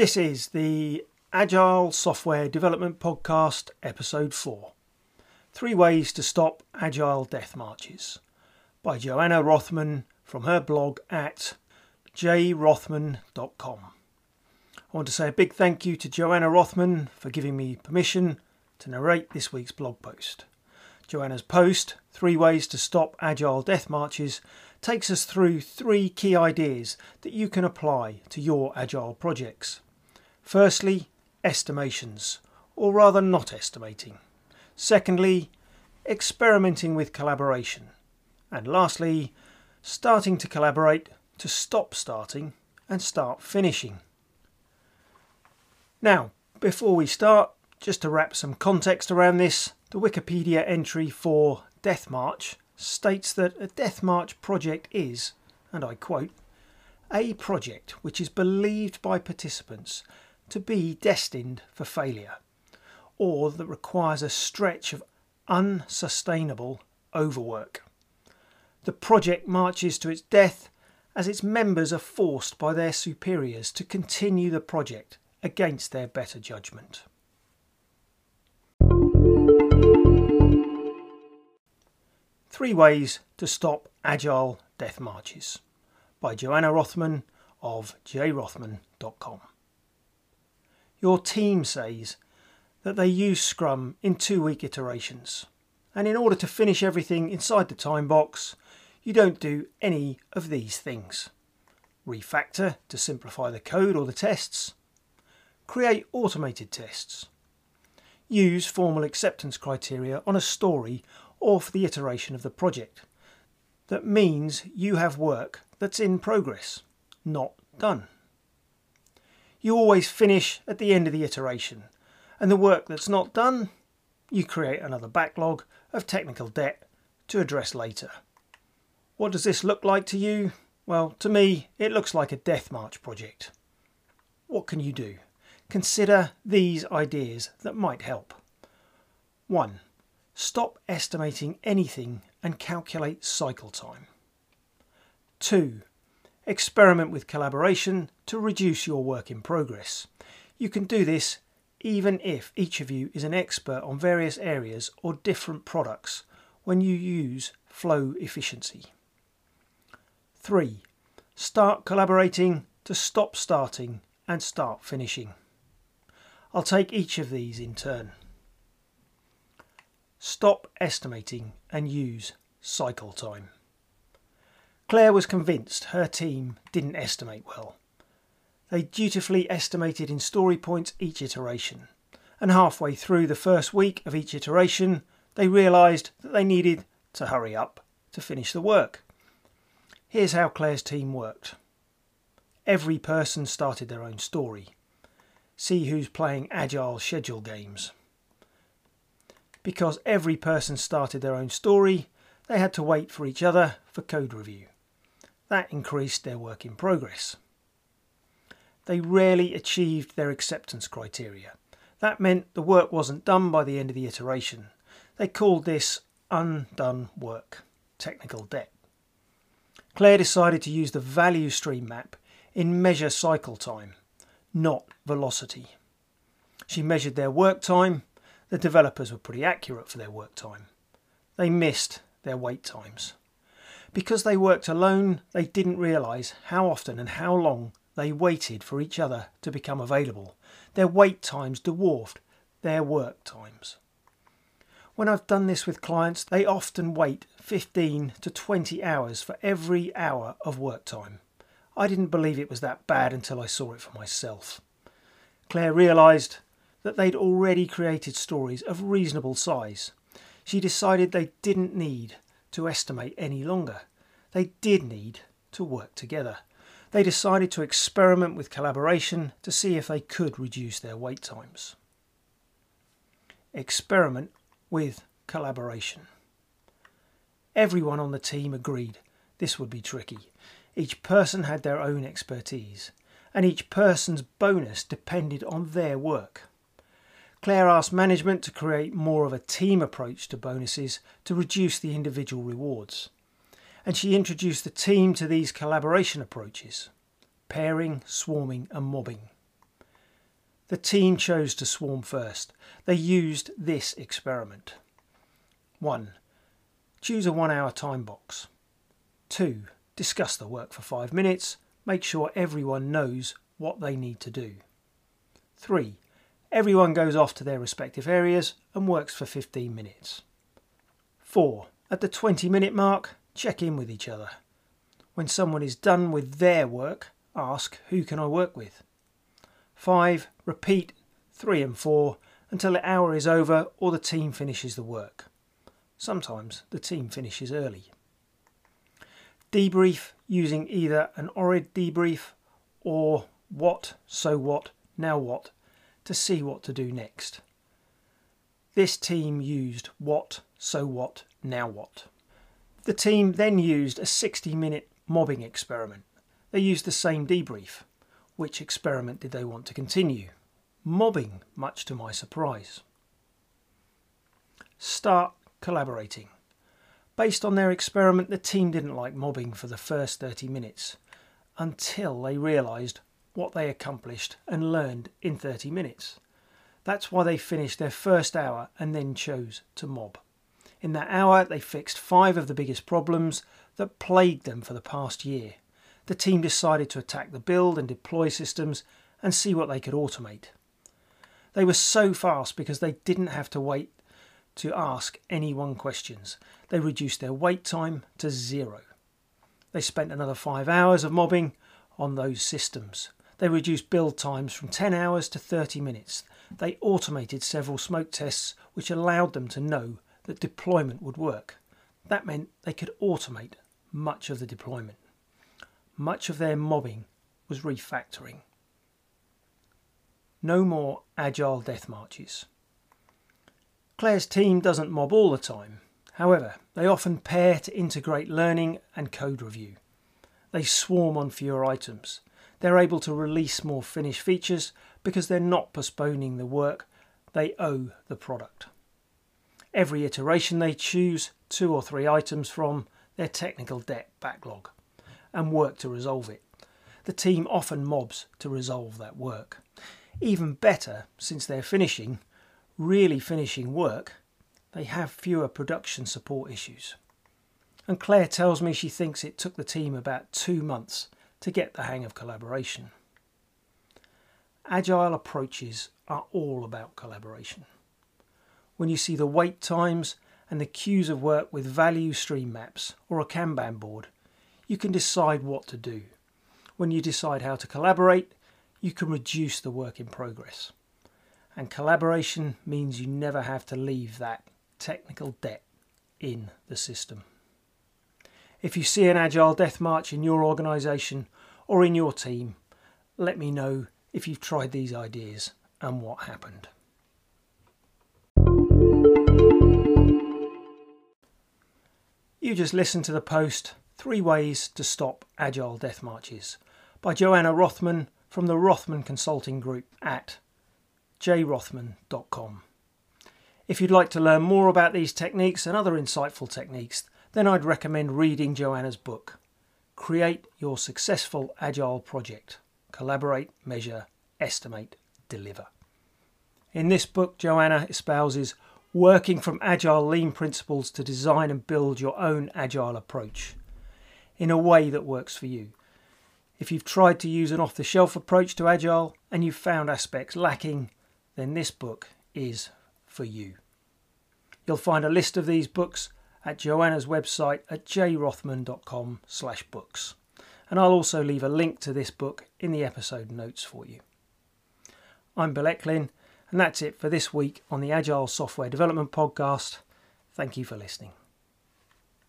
This is the Agile Software Development Podcast, Episode 4 Three Ways to Stop Agile Death Marches by Johanna Rothman from her blog at jrothman.com. I want to say a big thank you to Johanna Rothman for giving me permission to narrate this week's blog post. Johanna's post, Three Ways to Stop Agile Death Marches, takes us through three key ideas that you can apply to your Agile projects. Firstly, estimations, or rather not estimating. Secondly, experimenting with collaboration. And lastly, starting to collaborate to stop starting and start finishing. Now, before we start, just to wrap some context around this, the Wikipedia entry for Death March states that a Death March project is, and I quote, a project which is believed by participants to be destined for failure, or that requires a stretch of unsustainable overwork. The project marches to its death as its members are forced by their superiors to continue the project against their better judgment. Three Ways to Stop Agile Death Marches by Johanna Rothman of jrothman.com. Your team says that they use Scrum in two week iterations, and in order to finish everything inside the time box, you don't do any of these things. Refactor to simplify the code or the tests. Create automated tests. Use formal acceptance criteria on a story or for the iteration of the project. That means you have work that's in progress, not done. You always finish at the end of the iteration, and the work that's not done, you create another backlog of technical debt to address later. What does this look like to you? Well, to me, it looks like a death march project. What can you do? Consider these ideas that might help. 1. Stop estimating anything and calculate cycle time. 2. Experiment with collaboration to reduce your work in progress. You can do this even if each of you is an expert on various areas or different products when you use flow efficiency. 3. Start collaborating to stop starting and start finishing. I'll take each of these in turn. Stop estimating and use cycle time. Claire was convinced her team didn't estimate well. They dutifully estimated in story points each iteration, and halfway through the first week of each iteration, they realised that they needed to hurry up to finish the work. Here's how Claire's team worked. Every person started their own story. See who's playing agile schedule games. Because every person started their own story, they had to wait for each other for code review. That increased their work in progress. They rarely achieved their acceptance criteria. That meant the work wasn't done by the end of the iteration. They called this undone work, technical debt. Claire decided to use the value stream map in measure cycle time, not velocity. She measured their work time the developers were pretty accurate for their work time. They missed their wait times. Because they worked alone, they didn't realise how often and how long they waited for each other to become available. Their wait times dwarfed their work times. When I've done this with clients, they often wait 15 to 20 hours for every hour of work time. I didn't believe it was that bad until I saw it for myself. Claire realised that they'd already created stories of reasonable size. She decided they didn't need to estimate any longer. They did need to work together. They decided to experiment with collaboration to see if they could reduce their wait times. Experiment with collaboration. Everyone on the team agreed this would be tricky. Each person had their own expertise, and each person's bonus depended on their work. Claire asked management to create more of a team approach to bonuses to reduce the individual rewards. And she introduced the team to these collaboration approaches pairing, swarming, and mobbing. The team chose to swarm first. They used this experiment. 1. Choose a one hour time box. 2. Discuss the work for 5 minutes. Make sure everyone knows what they need to do. 3. Everyone goes off to their respective areas and works for 15 minutes. 4. At the 20 minute mark, check in with each other. When someone is done with their work, ask who can I work with? 5. Repeat 3 and 4 until the hour is over or the team finishes the work. Sometimes the team finishes early. Debrief using either an ORID debrief or what, so what, now what to see what to do next. This team used what, so what, now what. The team then used a 60 minute mobbing experiment. They used the same debrief. Which experiment did they want to continue? Mobbing, much to my surprise. Start collaborating. Based on their experiment, the team didn't like mobbing for the first 30 minutes until they realised what they accomplished and learned in 30 minutes. That's why they finished their first hour and then chose to mob. In that hour, they fixed five of the biggest problems that plagued them for the past year the team decided to attack the build and deploy systems and see what they could automate. They were so fast because they didn't have to wait to ask anyone questions. They reduced their wait time to zero. They spent another five hours of mobbing on those systems. They reduced build times from 10 hours to 30 minutes. They automated several smoke tests which allowed them to know that deployment would work. That meant they could automate much of the deployment much of their mobbing was refactoring. No more agile death marches. Claire's team doesn't mob all the time. However, they often pair to integrate learning and code review. They swarm on fewer items. They're able to release more finished features because they're not postponing the work, they owe the product. Every iteration they choose two or three items from their technical debt backlog and work to resolve it. The team often mobs to resolve that work. Even better, since they're finishing, really finishing work, they have fewer production support issues. And Claire tells me she thinks it took the team about two months to get the hang of collaboration. Agile approaches are all about collaboration. When you see the wait times and the queues of work with value stream maps or a Kanban board, you can decide what to do. When you decide how to collaborate, you can reduce the work in progress. And collaboration means you never have to leave that technical debt in the system. If you see an Agile Death March in your organisation or in your team, let me know if you've tried these ideas and what happened. You just listened to the post Three Ways to Stop Agile Death Marches by Johanna Rothman from the Rothman Consulting Group at jrothman.com. If you'd like to learn more about these techniques and other insightful techniques, then I'd recommend reading Johanna's book, Create Your Successful Agile Project Collaborate, Measure, Estimate, Deliver. In this book, Johanna espouses working from agile lean principles to design and build your own agile approach in a way that works for you. If you've tried to use an off the shelf approach to Agile and you've found aspects lacking, then this book is for you. You'll find a list of these books at Johanna's website at jrothman.com slash books. And I'll also leave a link to this book in the episode notes for you. I'm Bill Ecklin, and that's it for this week on the Agile Software Development Podcast. Thank you for listening.